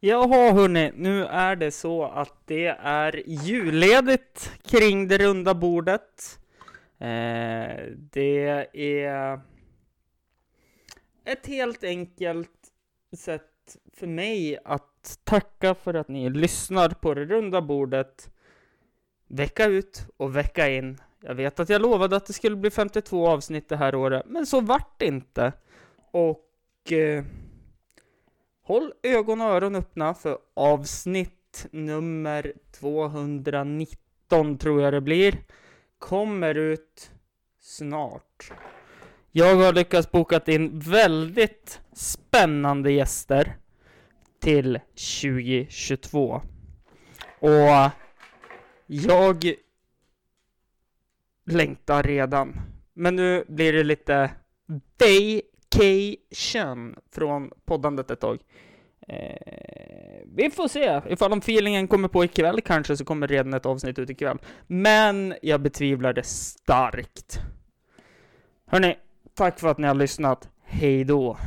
Jaha hörni, nu är det så att det är julledigt kring det runda bordet. Eh, det är ett helt enkelt sätt för mig att tacka för att ni lyssnar på det runda bordet vecka ut och vecka in. Jag vet att jag lovade att det skulle bli 52 avsnitt det här året, men så vart det inte. Och eh, håll ögon och öron öppna för avsnitt nummer 219 tror jag det blir. Kommer ut snart. Jag har lyckats boka in väldigt spännande gäster till 2022. Och jag längtar redan. Men nu blir det lite dig vacation från poddandet ett tag. Eh, vi får se. Ifall om feelingen kommer på ikväll kanske så kommer redan ett avsnitt ut ikväll. Men jag betvivlar det starkt. Hörni, tack för att ni har lyssnat. Hej då!